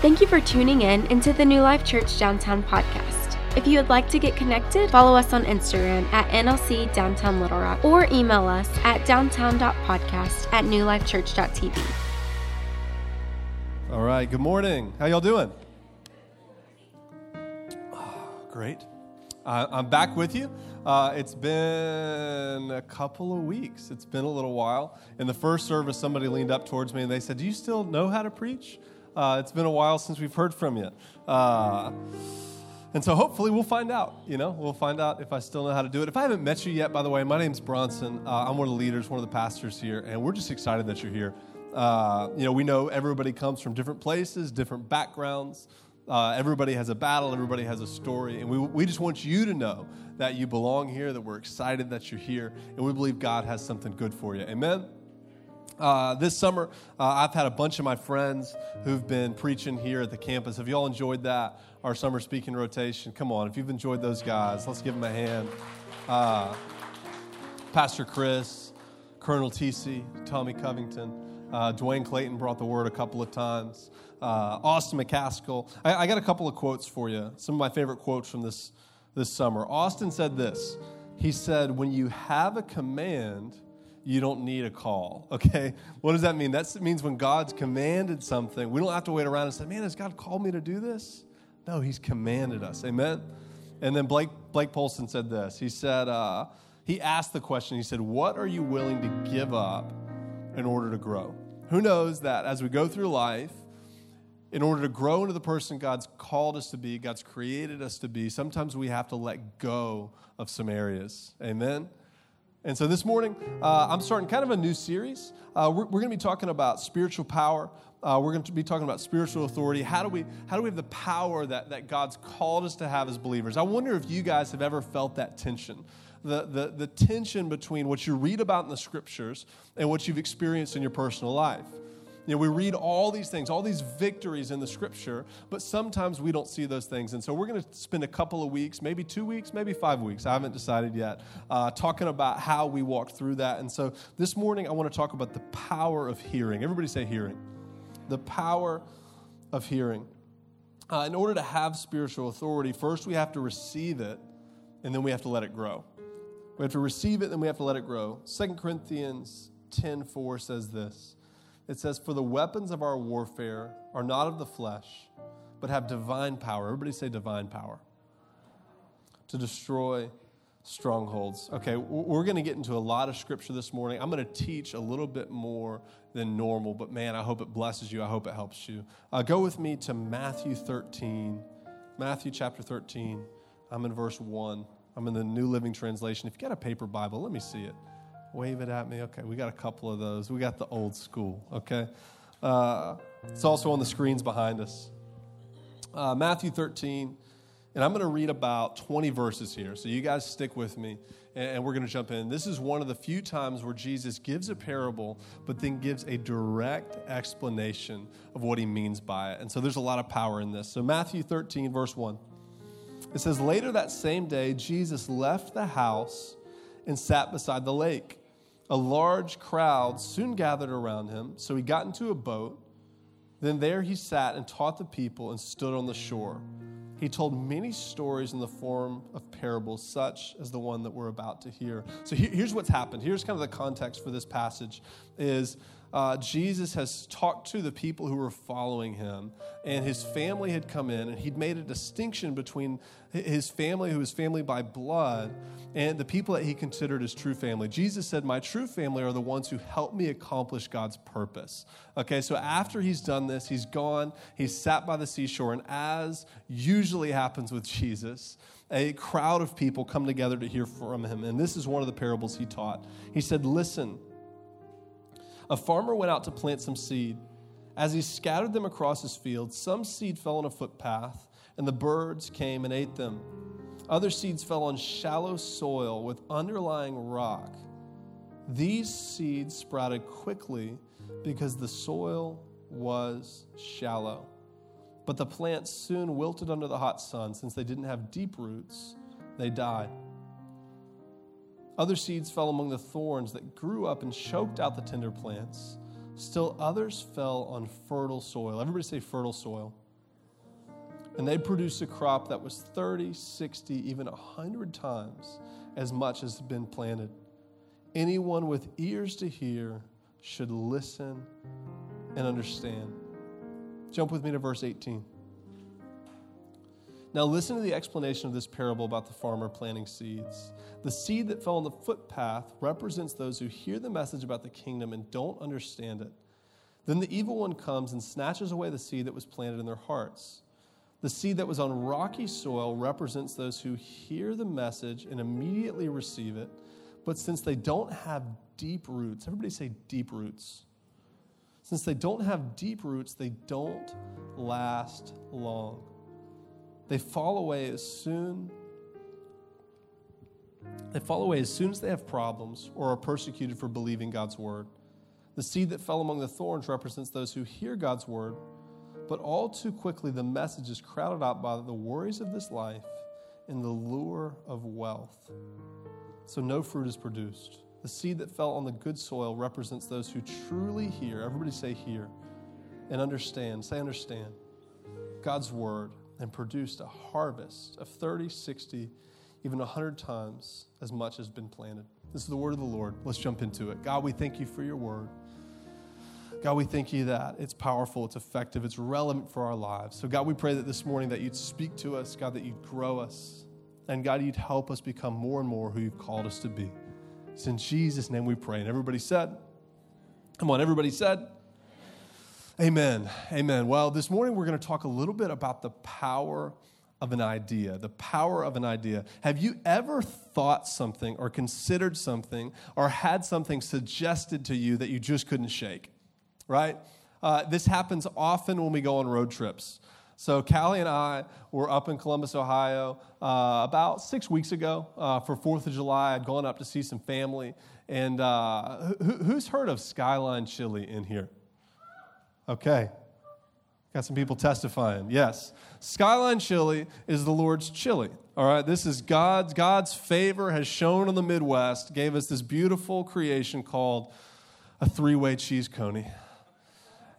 Thank you for tuning in into the New Life Church Downtown podcast. If you would like to get connected, follow us on Instagram at NLC Downtown Little Rock or email us at downtown.podcast at newlifechurch.tv. All right, good morning. How y'all doing? Oh, great. Uh, I'm back with you. Uh, it's been a couple of weeks. It's been a little while. In the first service, somebody leaned up towards me and they said, Do you still know how to preach? Uh, it's been a while since we've heard from you. Uh, and so hopefully we'll find out. You know, we'll find out if I still know how to do it. If I haven't met you yet, by the way, my name's Bronson. Uh, I'm one of the leaders, one of the pastors here, and we're just excited that you're here. Uh, you know, we know everybody comes from different places, different backgrounds. Uh, everybody has a battle, everybody has a story, and we, we just want you to know that you belong here, that we're excited that you're here, and we believe God has something good for you. Amen? Uh, this summer, uh, I've had a bunch of my friends who've been preaching here at the campus. Have you all enjoyed that? Our summer speaking rotation. Come on, if you've enjoyed those guys, let's give them a hand. Uh, Pastor Chris, Colonel TC, Tommy Covington, uh, Dwayne Clayton brought the word a couple of times. Uh, Austin McCaskill. I, I got a couple of quotes for you. Some of my favorite quotes from this this summer. Austin said this. He said, "When you have a command." You don't need a call. Okay? What does that mean? That means when God's commanded something, we don't have to wait around and say, man, has God called me to do this? No, He's commanded us. Amen? And then Blake, Blake Polson said this. He said, uh, he asked the question, he said, What are you willing to give up in order to grow? Who knows that as we go through life, in order to grow into the person God's called us to be, God's created us to be, sometimes we have to let go of some areas. Amen? And so this morning, uh, I'm starting kind of a new series. Uh, we're, we're going to be talking about spiritual power. Uh, we're going to be talking about spiritual authority. How do we how do we have the power that, that God's called us to have as believers? I wonder if you guys have ever felt that tension, the, the, the tension between what you read about in the scriptures and what you've experienced in your personal life. You know, we read all these things, all these victories in the scripture, but sometimes we don't see those things. And so we're going to spend a couple of weeks, maybe two weeks, maybe five weeks, I haven't decided yet, uh, talking about how we walk through that. And so this morning, I want to talk about the power of hearing. Everybody say hearing. The power of hearing. Uh, in order to have spiritual authority, first we have to receive it, and then we have to let it grow. We have to receive it, then we have to let it grow. 2 Corinthians 10 4 says this it says, For the weapons of our warfare are not of the flesh, but have divine power. Everybody say divine power. To destroy strongholds. Okay, we're going to get into a lot of scripture this morning. I'm going to teach a little bit more than normal, but man, I hope it blesses you. I hope it helps you. Uh, go with me to Matthew 13. Matthew chapter 13. I'm in verse 1. I'm in the New Living Translation. If you got a paper Bible, let me see it. Wave it at me. Okay, we got a couple of those. We got the old school, okay? Uh, it's also on the screens behind us. Uh, Matthew 13, and I'm going to read about 20 verses here. So you guys stick with me, and, and we're going to jump in. This is one of the few times where Jesus gives a parable, but then gives a direct explanation of what he means by it. And so there's a lot of power in this. So, Matthew 13, verse 1. It says, Later that same day, Jesus left the house and sat beside the lake. A large crowd soon gathered around him, so he got into a boat. Then there he sat and taught the people and stood on the shore. He told many stories in the form of parables, such as the one that we're about to hear. So here's what's happened. Here's kind of the context for this passage: is uh, Jesus has talked to the people who were following him, and his family had come in, and he'd made a distinction between his family, who was family by blood, and the people that he considered his true family. Jesus said, My true family are the ones who help me accomplish God's purpose. Okay, so after he's done this, he's gone, he's sat by the seashore, and as usually happens with Jesus, a crowd of people come together to hear from him. And this is one of the parables he taught. He said, Listen, a farmer went out to plant some seed. As he scattered them across his field, some seed fell on a footpath, and the birds came and ate them. Other seeds fell on shallow soil with underlying rock. These seeds sprouted quickly because the soil was shallow. But the plants soon wilted under the hot sun. Since they didn't have deep roots, they died. Other seeds fell among the thorns that grew up and choked out the tender plants. Still others fell on fertile soil. Everybody say fertile soil. And they produced a crop that was 30, 60, even 100 times as much as had been planted. Anyone with ears to hear should listen and understand. Jump with me to verse 18. Now, listen to the explanation of this parable about the farmer planting seeds. The seed that fell on the footpath represents those who hear the message about the kingdom and don't understand it. Then the evil one comes and snatches away the seed that was planted in their hearts. The seed that was on rocky soil represents those who hear the message and immediately receive it, but since they don't have deep roots, everybody say deep roots. Since they don't have deep roots, they don't last long. They fall away as soon they fall away as soon as they have problems or are persecuted for believing God's word. The seed that fell among the thorns represents those who hear God's word, but all too quickly the message is crowded out by the worries of this life and the lure of wealth. So no fruit is produced. The seed that fell on the good soil represents those who truly hear. Everybody say, hear. And understand. Say, understand. God's word and produced a harvest of 30, 60, even 100 times as much as been planted. This is the word of the Lord. Let's jump into it. God, we thank you for your word. God, we thank you that it's powerful, it's effective, it's relevant for our lives. So, God, we pray that this morning that you'd speak to us, God, that you'd grow us, and God, you'd help us become more and more who you've called us to be. It's in Jesus' name we pray. And everybody said, Come on, everybody said, Amen. Amen. Well, this morning we're going to talk a little bit about the power of an idea. The power of an idea. Have you ever thought something or considered something or had something suggested to you that you just couldn't shake? Right? Uh, this happens often when we go on road trips. So, Callie and I were up in Columbus, Ohio, uh, about six weeks ago uh, for Fourth of July. I'd gone up to see some family. And uh, who, who's heard of Skyline Chili in here? Okay. Got some people testifying. Yes. Skyline chili is the Lord's chili. All right. This is God's God's favor has shown on the Midwest, gave us this beautiful creation called a three-way cheese coney.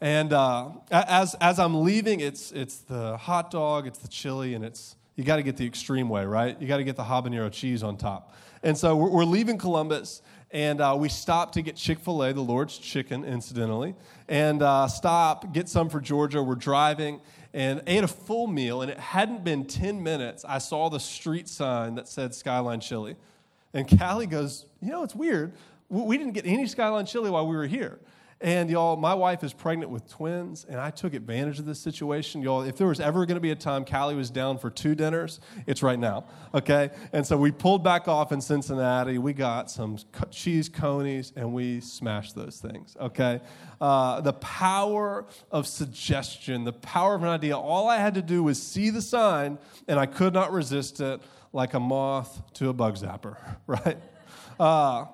And uh, as, as I'm leaving, it's, it's the hot dog, it's the chili, and it's you got to get the extreme way, right? You got to get the habanero cheese on top. And so we're, we're leaving Columbus, and uh, we stop to get Chick fil A, the Lord's chicken, incidentally, and uh, stop, get some for Georgia. We're driving and ate a full meal, and it hadn't been 10 minutes. I saw the street sign that said Skyline Chili. And Callie goes, You know, it's weird. We didn't get any Skyline Chili while we were here. And y'all, my wife is pregnant with twins, and I took advantage of this situation. Y'all, if there was ever going to be a time Callie was down for two dinners, it's right now. Okay? And so we pulled back off in Cincinnati. We got some cheese conies, and we smashed those things. Okay? Uh, the power of suggestion, the power of an idea. All I had to do was see the sign, and I could not resist it like a moth to a bug zapper, right? Uh,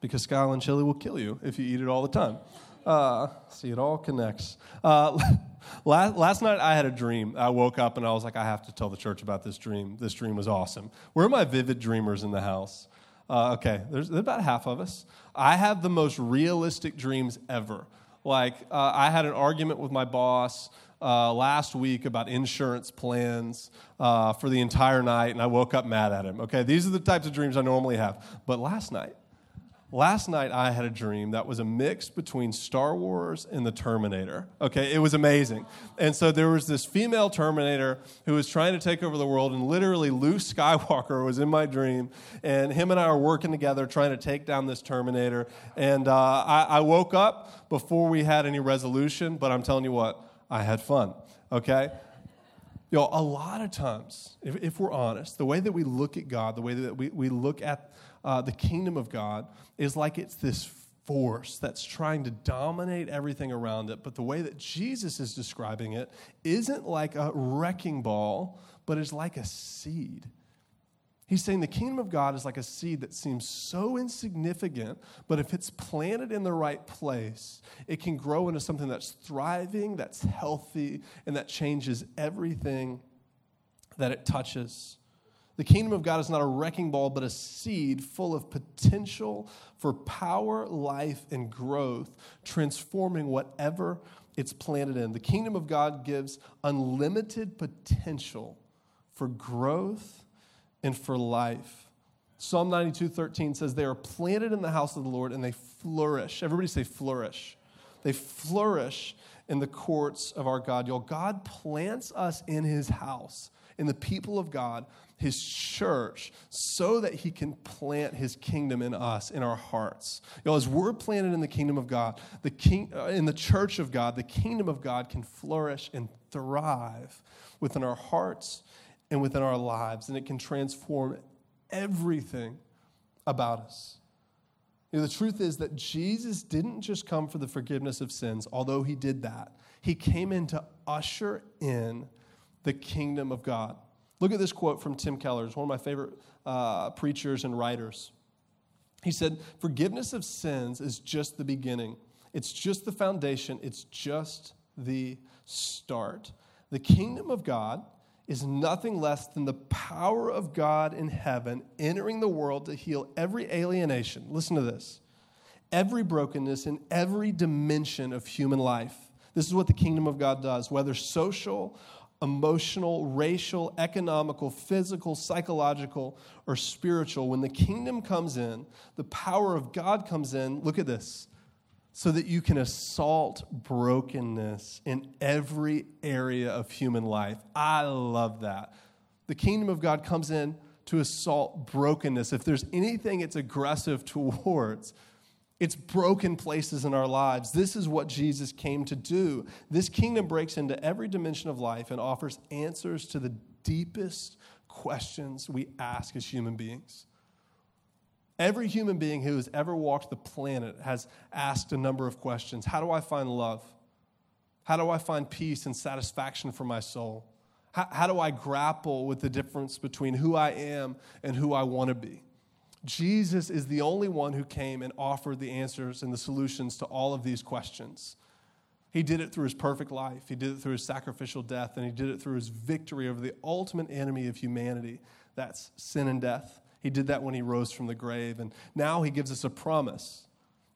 because Skyline chili will kill you if you eat it all the time. Uh, see, it all connects. Uh, last, last night I had a dream. I woke up and I was like, I have to tell the church about this dream. This dream was awesome. Where are my vivid dreamers in the house? Uh, okay, there's, there's, about half of us. I have the most realistic dreams ever. Like, uh, I had an argument with my boss uh, last week about insurance plans uh, for the entire night, and I woke up mad at him. Okay, these are the types of dreams I normally have. But last night, Last night I had a dream that was a mix between Star Wars and the Terminator. Okay, it was amazing. And so there was this female Terminator who was trying to take over the world, and literally Luke Skywalker was in my dream, and him and I were working together trying to take down this Terminator. And uh, I, I woke up before we had any resolution, but I'm telling you what, I had fun. Okay? You know, a lot of times, if, if, we're honest, the way that we look at God, the way that we, we look at uh, the kingdom of God is like it's this force that's trying to dominate everything around it. But the way that Jesus is describing it isn't like a wrecking ball, but is like a seed. He's saying the kingdom of God is like a seed that seems so insignificant, but if it's planted in the right place, it can grow into something that's thriving, that's healthy, and that changes everything that it touches. The kingdom of God is not a wrecking ball, but a seed full of potential for power, life, and growth, transforming whatever it's planted in. The kingdom of God gives unlimited potential for growth and for life. Psalm 92 13 says, They are planted in the house of the Lord and they flourish. Everybody say flourish. They flourish in the courts of our God. Y'all, God plants us in his house, in the people of God, his church, so that he can plant his kingdom in us, in our hearts. Y'all, as we're planted in the kingdom of God, the king, uh, in the church of God, the kingdom of God can flourish and thrive within our hearts and within our lives, and it can transform everything about us. You know, the truth is that Jesus didn't just come for the forgiveness of sins, although he did that. He came in to usher in the kingdom of God. Look at this quote from Tim Keller. One of my favorite uh, preachers and writers. He said, Forgiveness of sins is just the beginning, it's just the foundation, it's just the start. The kingdom of God is nothing less than the power of God in heaven entering the world to heal every alienation. Listen to this every brokenness in every dimension of human life. This is what the kingdom of God does, whether social, emotional, racial, economical, physical, psychological, or spiritual. When the kingdom comes in, the power of God comes in. Look at this so that you can assault brokenness in every area of human life. I love that. The kingdom of God comes in to assault brokenness. If there's anything it's aggressive towards, it's broken places in our lives. This is what Jesus came to do. This kingdom breaks into every dimension of life and offers answers to the deepest questions we ask as human beings. Every human being who has ever walked the planet has asked a number of questions How do I find love? How do I find peace and satisfaction for my soul? How, how do I grapple with the difference between who I am and who I want to be? Jesus is the only one who came and offered the answers and the solutions to all of these questions. He did it through his perfect life, he did it through his sacrificial death, and he did it through his victory over the ultimate enemy of humanity that's sin and death. He did that when he rose from the grave. And now he gives us a promise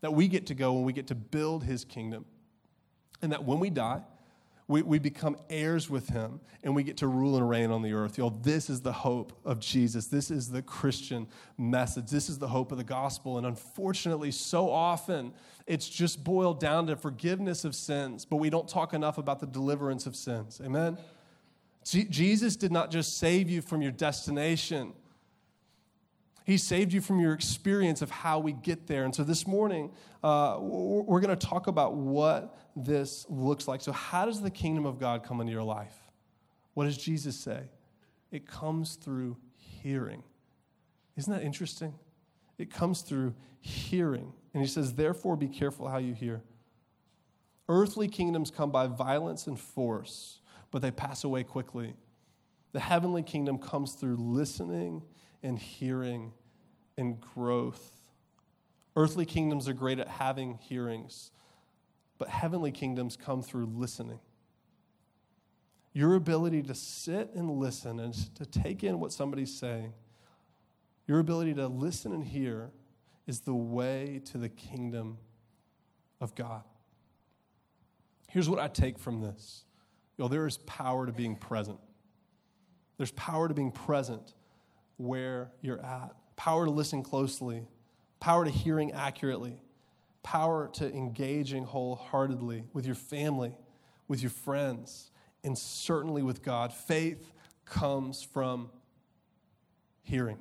that we get to go and we get to build his kingdom. And that when we die, we, we become heirs with him and we get to rule and reign on the earth. Y'all, this is the hope of Jesus. This is the Christian message. This is the hope of the gospel. And unfortunately, so often it's just boiled down to forgiveness of sins, but we don't talk enough about the deliverance of sins. Amen? Jesus did not just save you from your destination, he saved you from your experience of how we get there. And so this morning, uh, we're going to talk about what this looks like. So, how does the kingdom of God come into your life? What does Jesus say? It comes through hearing. Isn't that interesting? It comes through hearing. And he says, therefore, be careful how you hear. Earthly kingdoms come by violence and force, but they pass away quickly. The heavenly kingdom comes through listening and hearing and growth. Earthly kingdoms are great at having hearings, but heavenly kingdoms come through listening. Your ability to sit and listen and to take in what somebody's saying, your ability to listen and hear is the way to the kingdom of God. Here's what I take from this. You know, there is power to being present. There's power to being present where you're at, power to listen closely, power to hearing accurately, power to engaging wholeheartedly with your family, with your friends, and certainly with God. Faith comes from hearing.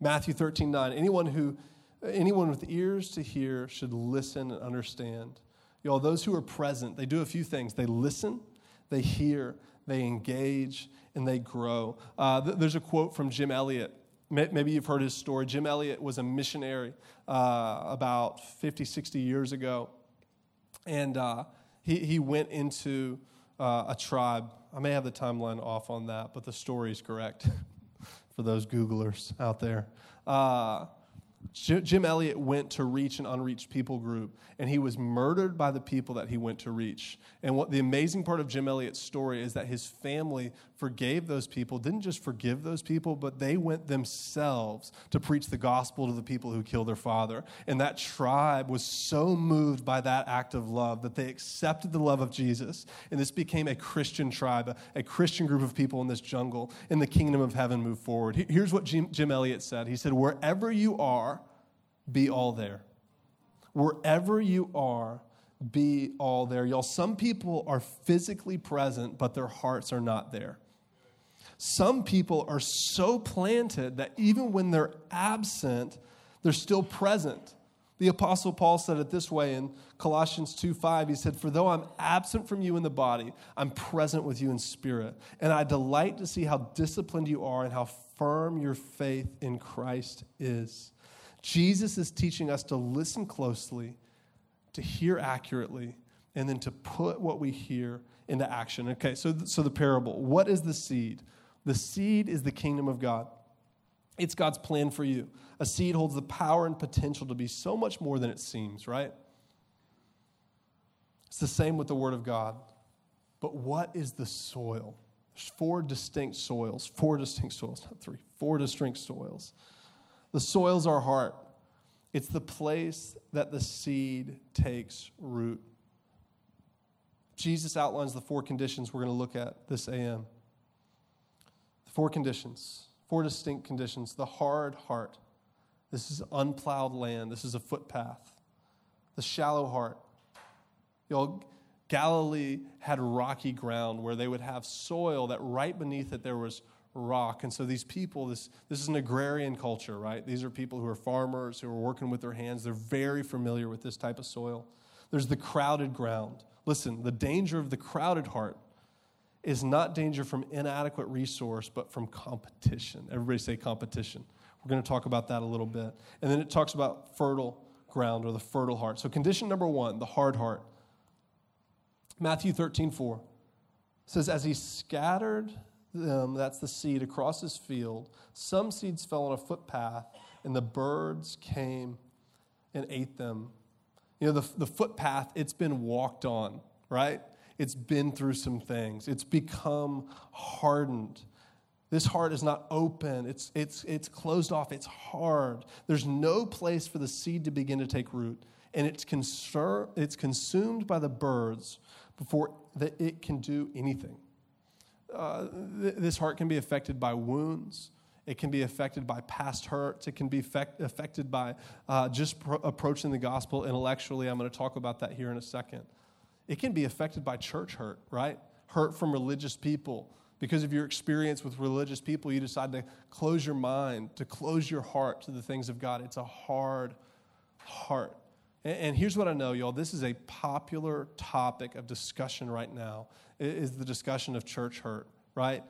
Matthew 13, 9. Anyone who anyone with ears to hear should listen and understand. Y'all, those who are present, they do a few things. They listen, they hear, they engage, and they grow. Uh, th- there's a quote from Jim Elliot. Maybe you've heard his story. Jim Elliot was a missionary uh, about 50, 60 years ago. And uh, he, he went into uh, a tribe. I may have the timeline off on that, but the story is correct for those Googlers out there. Jim Elliot went to reach an unreached people group, and he was murdered by the people that he went to reach. And what the amazing part of Jim Elliot's story is that his family forgave those people, didn't just forgive those people, but they went themselves to preach the gospel to the people who killed their father. And that tribe was so moved by that act of love that they accepted the love of Jesus. And this became a Christian tribe, a, Christian group of people in this jungle, and the kingdom of heaven moved forward. Here's what Jim Elliot said He said, Wherever you are, be all there. Wherever you are, be all there. Y'all, some people are physically present, but their hearts are not there. Some people are so planted that even when they're absent, they're still present. The Apostle Paul said it this way in Colossians 2 5. He said, For though I'm absent from you in the body, I'm present with you in spirit. And I delight to see how disciplined you are and how firm your faith in Christ is. Jesus is teaching us to listen closely, to hear accurately, and then to put what we hear into action. Okay, so, so the parable. What is the seed? The seed is the kingdom of God. It's God's plan for you. A seed holds the power and potential to be so much more than it seems, right? It's the same with the Word of God. But what is the soil? There's four distinct soils, four distinct soils, not three, four distinct soils. The soil's our heart, it's the place that the seed takes root. Jesus outlines the four conditions we're going to look at this AM. The four conditions, four distinct conditions. The hard heart. This is unplowed land. This is a footpath. The shallow heart. Know, Galilee had rocky ground where they would have soil that right beneath it there was rock. And so these people, this, this is an agrarian culture, right? These are people who are farmers, who are working with their hands. They're very familiar with this type of soil. There's the crowded ground. Listen, the danger of the crowded heart is not danger from inadequate resource, but from competition. Everybody say competition. We're going to talk about that a little bit. And then it talks about fertile ground or the fertile heart. So, condition number one, the hard heart. Matthew 13, 4 says, As he scattered them, that's the seed, across his field. Some seeds fell on a footpath, and the birds came and ate them. You know, the, the footpath, it's been walked on, right? It's been through some things, it's become hardened. This heart is not open. It's, it's, it's closed off. It's hard. There's no place for the seed to begin to take root. And it's, conser- it's consumed by the birds before that it can do anything uh, th- this heart can be affected by wounds. It can be affected by past hurts. It can be effect- affected by uh, just pro- approaching the gospel intellectually. I'm going to talk about that here in a second. It can be affected by church hurt, right? Hurt from religious people. Because of your experience with religious people, you decide to close your mind, to close your heart to the things of God. It's a hard heart. And, and here's what I know, y'all. This is a popular topic of discussion right now is the discussion of church hurt, right?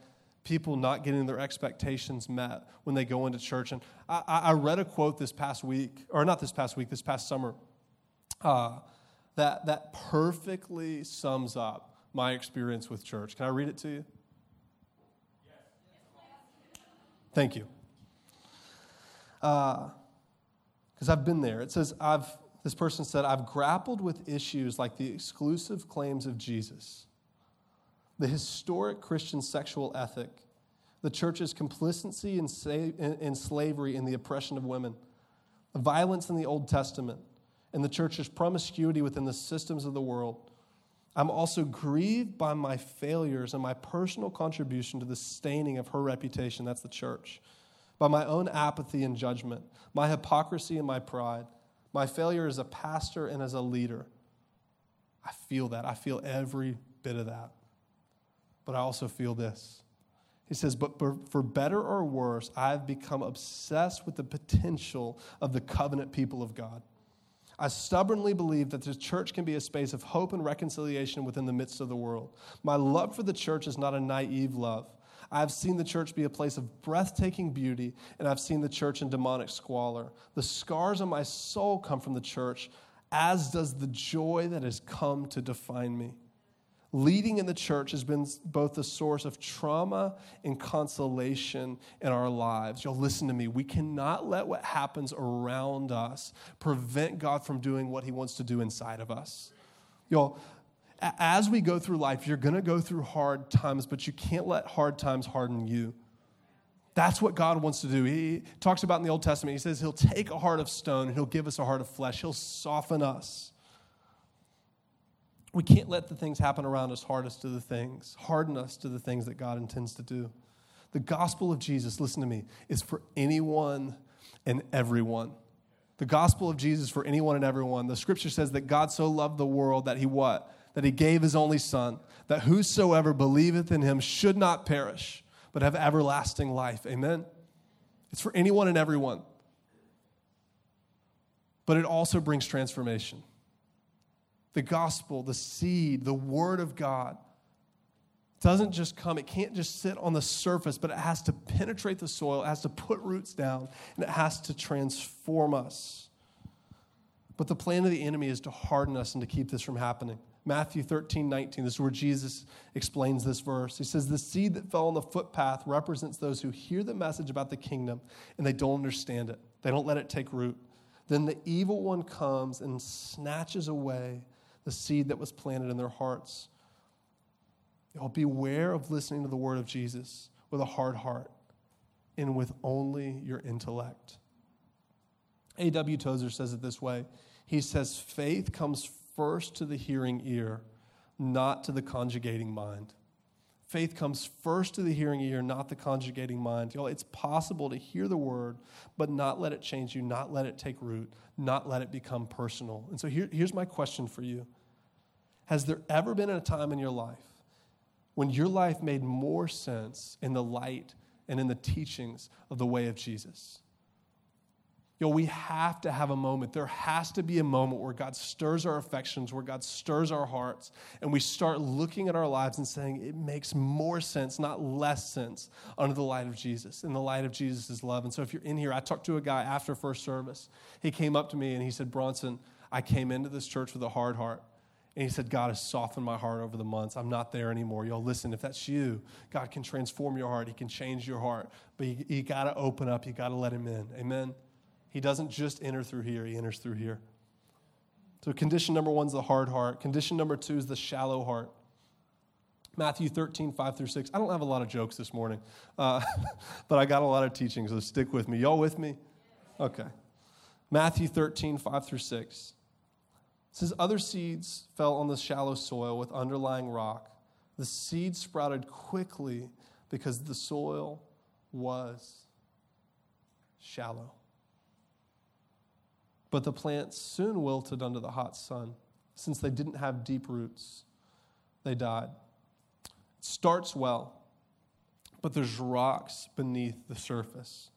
People not getting their expectations met when they go into church. And I, I read a quote this past week, or not this past week, this past summer, uh, that, that perfectly sums up my experience with church. Can I read it to you? Yes. Thank you. Because uh, I've been there. It says, I've, this person said, I've grappled with issues like the exclusive claims of Jesus the historic Christian sexual ethic, the church's complicity in, in slavery and the oppression of women, the violence in the Old Testament, and the church's promiscuity within the systems of the world. I'm also grieved by my failures and my personal contribution to the staining of her reputation, that's the church, by my own apathy and judgment, my hypocrisy and my pride, my failure as a pastor and as a leader. I feel that. I feel every bit of that but I also feel this. He says, But for better or worse, I've become obsessed with the potential of the covenant people of God. I stubbornly believe that the church can be a space of hope and reconciliation within the midst of the world. My love for the church is not a naive love. I've seen the church be a place of breathtaking beauty, and I've seen the church in demonic squalor. The scars on my soul come from the church, as does the joy that has come to define me. Leading in the church has been both the source of trauma and consolation in our lives. Y'all, listen to me. We cannot let what happens around us prevent God from doing what He wants to do inside of us. Y'all, as we go through life, you're going to go through hard times, but you can't let hard times harden you. That's what God wants to do. He talks about in the Old Testament, He says He'll take a heart of stone and He'll give us a heart of flesh, He'll soften us. We can't let the things happen around us harden us to the things, harden us to the things that God intends to do. The gospel of Jesus, listen to me, is for anyone and everyone. The gospel of Jesus for anyone and everyone. The scripture says that God so loved the world that he what? That he gave his only son, that whosoever believeth in him should not perish, but have everlasting life. Amen. It's for anyone and everyone. But it also brings transformation the gospel, the seed, the word of God doesn't just come, it can't just sit on the surface, but it has to penetrate the soil, it has to put roots down, and it has to transform us. But the plan of the enemy is to harden us and to keep this from happening. Matthew 13, 19, this is where Jesus explains this verse. He says, The seed that fell on the footpath represents those who hear the message about the kingdom and they don't understand it. They don't let it take root. Then the evil one comes and snatches away the seed that was planted in their hearts. Y'all beware of listening to the word of Jesus with a hard heart and with only your intellect. A.W. Tozer says it this way He says, faith comes first to the hearing ear, not to the conjugating mind. Faith comes first to the hearing ear, not the conjugating mind. Y'all, it's possible to hear the word, but not let it change you, not let it take root, not let it become personal. And so here, here's my question for you has there ever been a time in your life when your life made more sense in the light and in the teachings of the way of Jesus? Yo, we have to have a moment. There has to be a moment where God stirs our affections, where God stirs our hearts, and we start looking at our lives and saying, it makes more sense, not less sense, under the light of Jesus, in the light of Jesus' love. And so if you're in here, I talked to a guy after first service. He came up to me and he said, Bronson, I came into this church with a hard heart. And he said, God has softened my heart over the months. I'm not there anymore. Y'all, listen, if that's you, God can transform your heart. He can change your heart. But you, you got to open up. You got to let him in. Amen? He doesn't just enter through here, he enters through here. So, condition number one is the hard heart. Condition number two is the shallow heart. Matthew 13, 5 through 6. I don't have a lot of jokes this morning, uh, but I got a lot of teaching, so stick with me. Y'all with me? Okay. Matthew 13, 5 through 6 says, Other seeds fell on the shallow soil with underlying rock. The seed sprouted quickly because the soil was shallow. But the plants soon wilted under the hot sun. Since they didn't have deep roots, they died. It starts well, but there's rocks beneath the surface.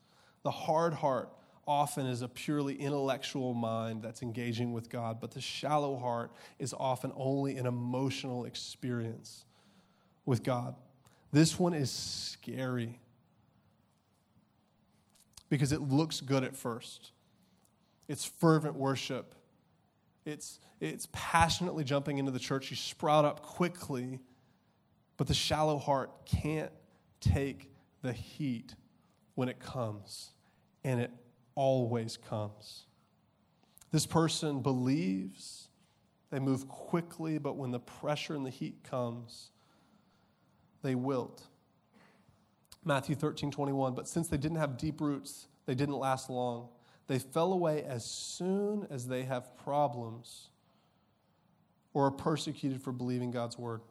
The hard heart often is a purely intellectual mind that's engaging with God, but the shallow heart is often only an emotional experience with God. This one is scary because it looks good at first. It's fervent worship. It's, it's passionately jumping into the church. You sprout up quickly, but the shallow heart can't take the heat when it comes, and it always comes. This person believes, they move quickly, but when the pressure and the heat comes, they wilt. Matthew 13, 21. But since they didn't have deep roots, they didn't last long. They fell away as soon as they have problems or are persecuted for believing God's word.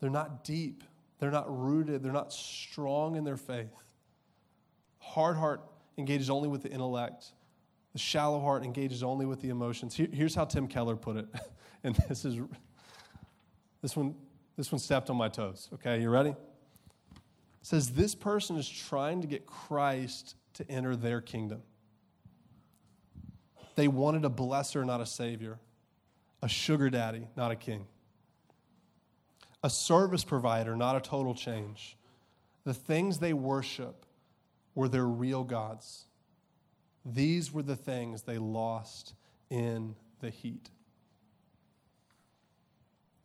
They're not deep, they're not rooted, they're not strong in their faith. Hard heart engages only with the intellect. The shallow heart engages only with the emotions. Here, here's how Tim Keller put it. and this is this one this one stepped on my toes. Okay, you ready? It says this person is trying to get Christ to enter their kingdom. They wanted a blesser, not a savior, a sugar daddy, not a king, a service provider, not a total change. The things they worship were their real gods. These were the things they lost in the heat.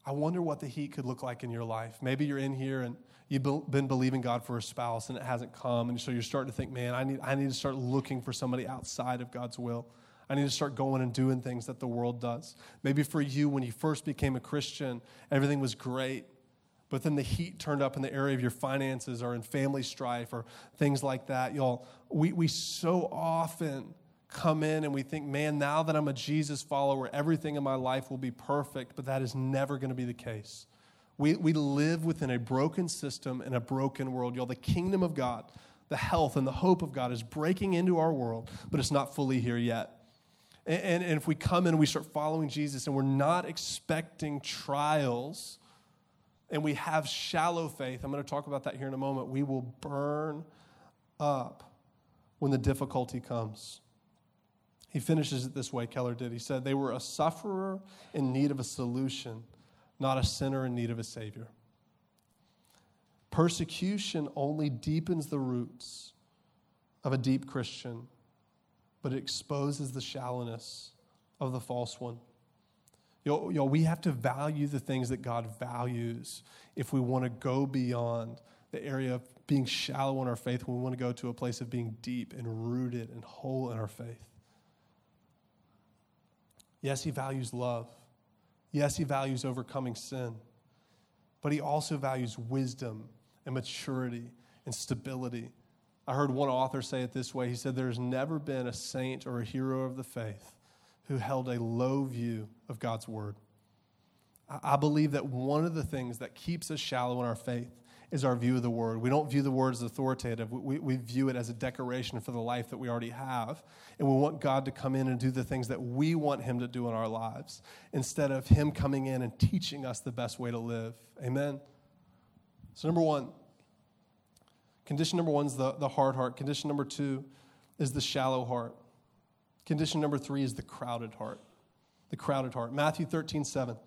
I wonder what the heat could look like in your life. Maybe you're in here and you've been believing God for a spouse and it hasn't come. And so you're starting to think, man, I need, I need to start looking for somebody outside of God's will. I need to start going and doing things that the world does. Maybe for you, when you first became a Christian, everything was great. But then the heat turned up in the area of your finances or in family strife or things like that. Y'all, we, we so often come in and we think, man, now that I'm a Jesus follower, everything in my life will be perfect, but that is never going to be the case. We, we live within a broken system and a broken world. Y'all, the kingdom of God, the health and the hope of God is breaking into our world, but it's not fully here yet. And, and, and if we come in and we start following Jesus and we're not expecting trials and we have shallow faith, I'm going to talk about that here in a moment, we will burn up when the difficulty comes. He finishes it this way, Keller did. He said, They were a sufferer in need of a solution, not a sinner in need of a Savior. Persecution only deepens the roots of a deep Christian, but it exposes the shallowness of the false one. You know, we have to value the things that God values if we want to go beyond the area of being shallow in our faith, we want to go to a place of being deep and rooted and whole in our faith. Yes, he values love. Yes, he values overcoming sin. But he also values wisdom and maturity and stability. I heard one author say it this way He said, There's never been a saint or a hero of the faith who held a low view of God's word. I believe that one of the things that keeps us shallow in our faith is our view of the word. We don't view the word as authoritative. We, we view it as a decoration for the life that we already have. And we want God to come in and do the things that we want Him to do in our lives instead of Him coming in and teaching us the best way to live. Amen? So, number one, condition number one is the, the hard heart. Condition number two is the shallow heart. Condition number three is the crowded heart. The crowded heart. Matthew 13, 7.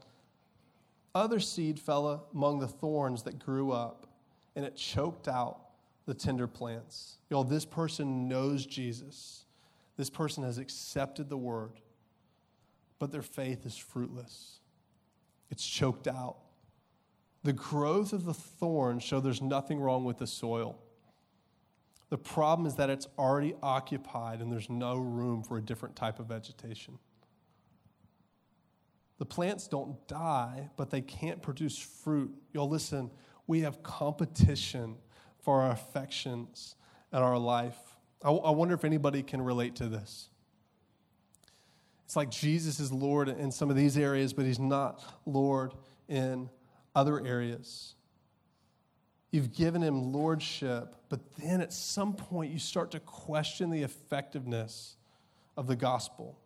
Other seed fell among the thorns that grew up and it choked out the tender plants. Y'all, this person knows Jesus. This person has accepted the word, but their faith is fruitless. It's choked out. The growth of the thorns show there's nothing wrong with the soil. The problem is that it's already occupied and there's no room for a different type of vegetation. The plants don't die, but they can't produce fruit. Y'all, listen, we have competition for our affections and our life. I, I wonder if anybody can relate to this. It's like Jesus is Lord in some of these areas, but he's not Lord in other areas. You've given him lordship, but then at some point you start to question the effectiveness of the gospel.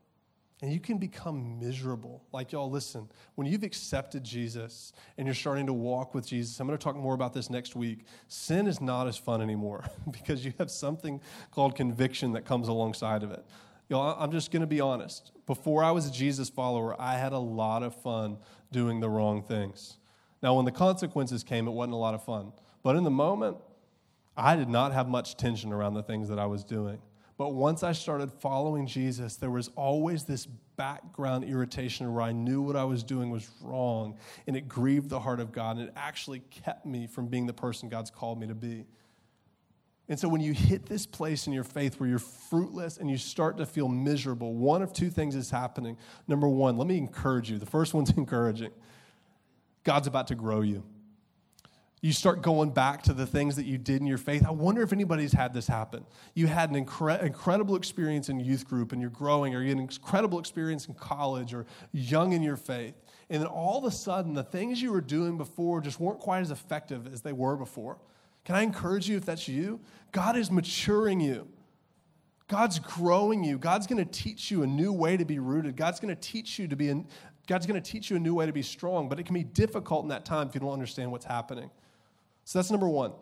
And you can become miserable. Like, y'all, listen, when you've accepted Jesus and you're starting to walk with Jesus, I'm going to talk more about this next week. Sin is not as fun anymore because you have something called conviction that comes alongside of it. Y'all, I'm just going to be honest. Before I was a Jesus follower, I had a lot of fun doing the wrong things. Now, when the consequences came, it wasn't a lot of fun. But in the moment, I did not have much tension around the things that I was doing. But once I started following Jesus, there was always this background irritation where I knew what I was doing was wrong and it grieved the heart of God and it actually kept me from being the person God's called me to be. And so when you hit this place in your faith where you're fruitless and you start to feel miserable, one of two things is happening. Number one, let me encourage you. The first one's encouraging God's about to grow you you start going back to the things that you did in your faith. I wonder if anybody's had this happen. You had an incre- incredible experience in youth group and you're growing, or you had an incredible experience in college or young in your faith. And then all of a sudden, the things you were doing before just weren't quite as effective as they were before. Can I encourage you if that's you? God is maturing you. God's growing you. God's going to teach you a new way to be rooted. God's going to teach you to be, in, God's going to teach you a new way to be strong, but it can be difficult in that time if you don't understand what's happening. So that's number one.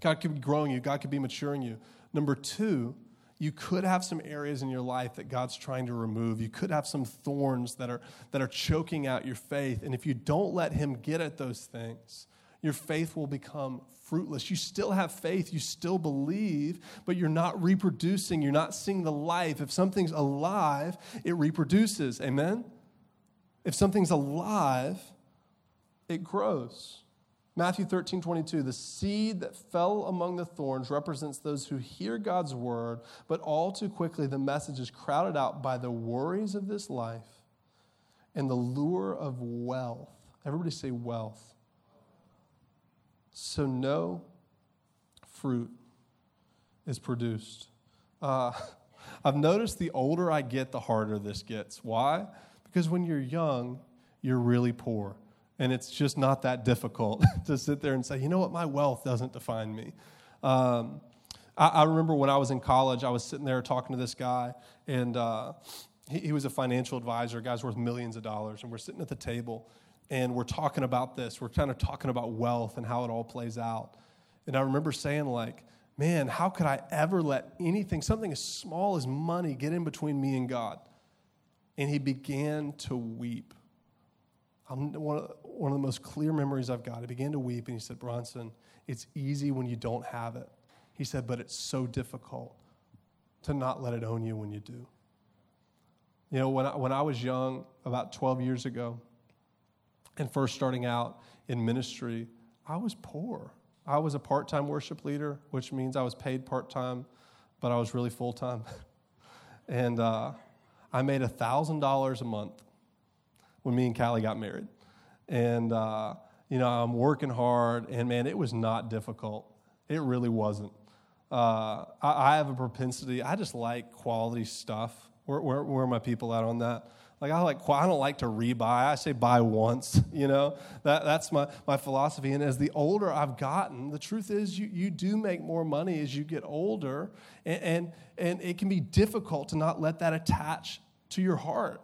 God could be growing you, God could be maturing you. Number two, you could have some areas in your life that God's trying to remove. You could have some thorns that are, that are choking out your faith. And if you don't let Him get at those things, your faith will become fruitless. You still have faith, you still believe, but you're not reproducing, you're not seeing the life. If something's alive, it reproduces. Amen? If something's alive, it grows. Matthew 13, 22, the seed that fell among the thorns represents those who hear God's word, but all too quickly the message is crowded out by the worries of this life and the lure of wealth. Everybody say wealth. So no fruit is produced. Uh, I've noticed the older I get, the harder this gets. Why? Because when you're young, you're really poor. And it's just not that difficult to sit there and say, you know what, my wealth doesn't define me. Um, I, I, remember when I was in college, I was sitting there talking to this guy, and uh, he, he, was a financial advisor, a guy's worth millions of dollars, and we're sitting at the table, and we're talking about this. We're kind of talking about wealth and how it all plays out. And I remember saying, like, man, how could I ever let anything, something as small as money, get in between me and God? And he began to weep. I'm one, of, one of the most clear memories I've got. He began to weep and he said, Bronson, it's easy when you don't have it. He said, but it's so difficult to not let it own you when you do. You know, when I, when I was young, about 12 years ago, and first starting out in ministry, I was poor. I was a part time worship leader, which means I was paid part time, but I was really full time. and uh, I made $1,000 a month when me and Callie got married. And, uh, you know, I'm working hard, and man, it was not difficult. It really wasn't. Uh, I, I, have a propensity, I just like quality stuff. Where, where, where are my people at on that? Like I like I don't like to rebuy. I say buy once, you know. That, that's my, my philosophy. And as the older I've gotten, the truth is you, you do make more money as you get older. And, and, and it can be difficult to not let that attach to your heart.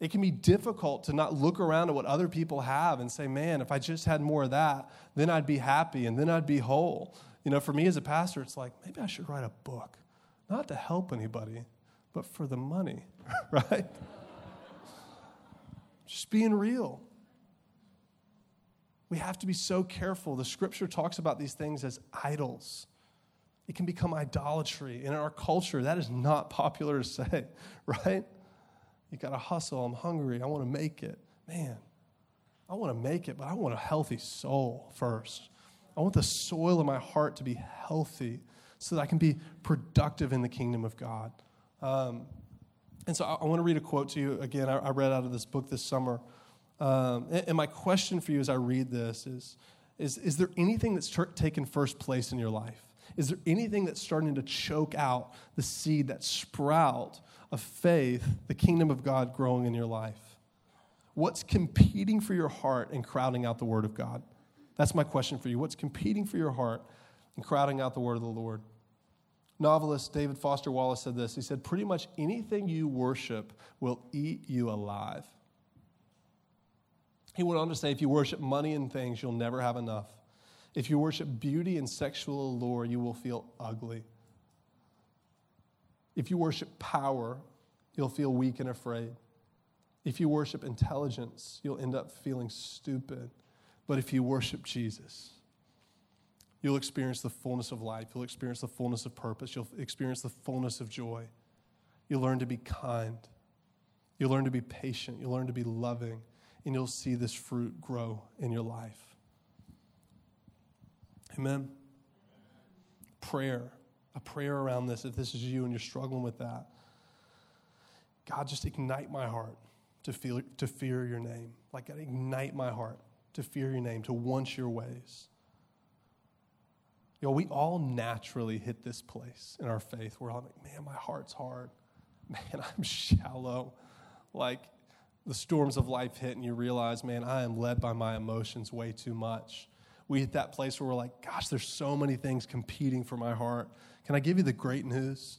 It can be difficult to not look around at what other people have and say, man, if I just had more of that, then I'd be happy and then I'd be whole. You know, for me as a pastor, it's like, maybe I should write a book, not to help anybody, but for the money, right? Just being real. We have to be so careful. The scripture talks about these things as idols. It can become idolatry. And in our culture, that is not popular to say, right? You got to hustle. I'm hungry. I want to make it. Man, I want to make it, but I want a healthy soul first. I want the soil of my heart to be healthy so that I can be productive in the kingdom of God. Um, and so I, I, want to read a quote to you again. I, I read out of this book this summer. Um, and, and, my question for you as I read this is, is Is there anything that's taken first place in your life? Is there anything that's starting to choke out the seed, that sprout of faith, the kingdom of God growing in your life? What's competing for your heart and crowding out the word of God? That's my question for you. What's competing for your heart and crowding out the word of the Lord? Novelist David Foster Wallace said this. He said, Pretty much anything you worship will eat you alive. He went on to say, If you worship money and things, you'll never have enough. If you worship beauty and sexual allure, you will feel ugly. If you worship power, you'll feel weak and afraid. If you worship intelligence, you'll end up feeling stupid. But if you worship Jesus, you'll experience the fullness of life. You'll experience the fullness of purpose. You'll experience the fullness of joy. You'll learn to be kind. You'll learn to be patient. You'll learn to be loving. And you'll see this fruit grow in your life. Amen. Prayer, a prayer around this, if this is you and you're struggling with that. God, just ignite my heart to, feel, to fear your name. Like, God, ignite my heart to fear your name, to want your ways. You know, we all naturally hit this place in our faith where I'm like, man, my heart's hard. Man, I'm shallow. Like the storms of life hit, and you realize, man, I am led by my emotions way too much. We hit that place where we're like, gosh, there's so many things competing for my heart. Can I give you the great news?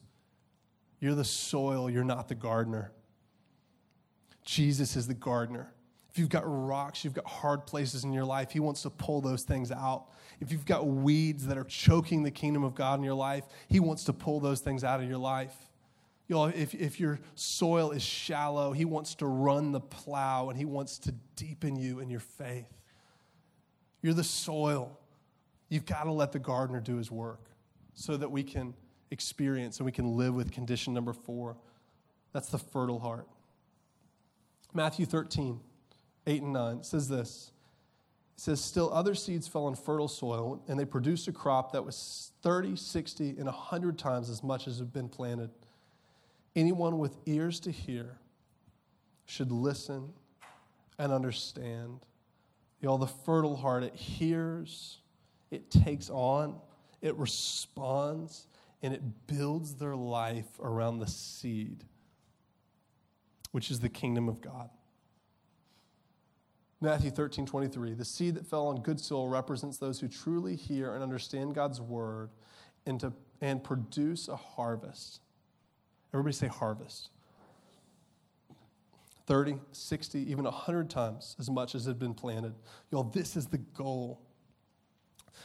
You're the soil, you're not the gardener. Jesus is the gardener. If you've got rocks, you've got hard places in your life, He wants to pull those things out. If you've got weeds that are choking the kingdom of God in your life, He wants to pull those things out of your life. You know, if, if your soil is shallow, He wants to run the plow and He wants to deepen you in your faith. You're the soil. You've got to let the gardener do his work so that we can experience and we can live with condition number four. That's the fertile heart. Matthew 13, 8 and 9 says this It says, Still other seeds fell on fertile soil, and they produced a crop that was 30, 60, and 100 times as much as had been planted. Anyone with ears to hear should listen and understand. Y'all, the fertile heart, it hears, it takes on, it responds, and it builds their life around the seed, which is the kingdom of God. Matthew 13, 23. The seed that fell on good soil represents those who truly hear and understand God's word and, to, and produce a harvest. Everybody say harvest. 30, 60, even 100 times as much as had been planted. Y'all, this is the goal.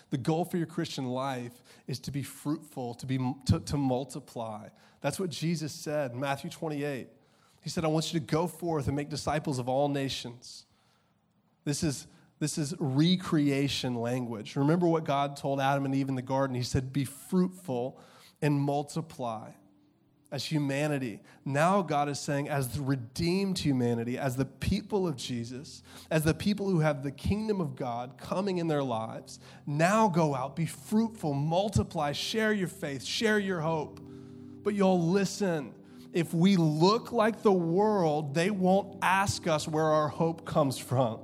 The goal for your Christian life is to be fruitful, to, be, to, to multiply. That's what Jesus said in Matthew 28. He said, I want you to go forth and make disciples of all nations. This is, this is recreation language. Remember what God told Adam and Eve in the garden? He said, Be fruitful and multiply as humanity. Now, God is saying, as the redeemed humanity, as the people of Jesus, as the people who have the kingdom of God coming in their lives, now go out, be fruitful, multiply, share your faith, share your hope. But you'll listen. If we look like the world, they won't ask us where our hope comes from.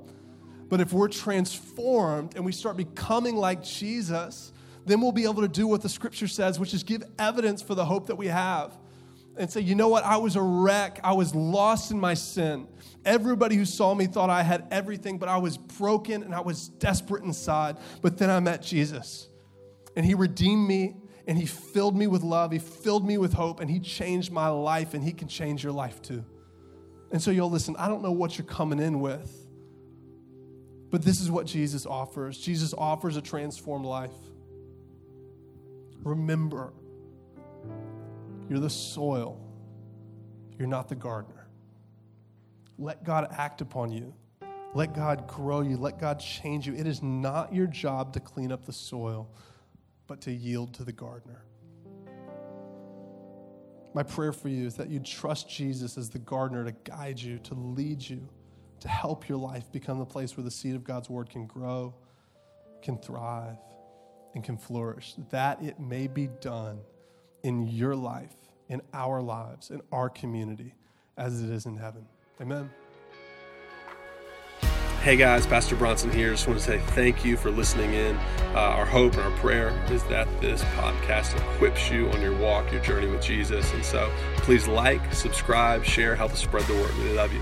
But if we're transformed and we start becoming like Jesus, then we'll be able to do what the scripture says, which is give evidence for the hope that we have and say, you know what? I was a wreck. I was lost in my sin. Everybody who saw me thought I had everything, but I was broken and I was desperate inside. But then I met Jesus, and He redeemed me, and He filled me with love. He filled me with hope, and He changed my life, and He can change your life too. And so, y'all, listen, I don't know what you're coming in with, but this is what Jesus offers. Jesus offers a transformed life. Remember, you're the soil, you're not the gardener. Let God act upon you. Let God grow you. Let God change you. It is not your job to clean up the soil, but to yield to the gardener. My prayer for you is that you trust Jesus as the gardener to guide you, to lead you, to help your life become the place where the seed of God's word can grow, can thrive, and can flourish, that it may be done in your life in our lives, in our community, as it is in heaven. Amen. Hey guys, Pastor Bronson here. Just want to say thank you for listening in. Uh, our hope and our prayer is that this podcast equips you on your walk, your journey with Jesus. And so please like, subscribe, share, help us spread the word. We love you.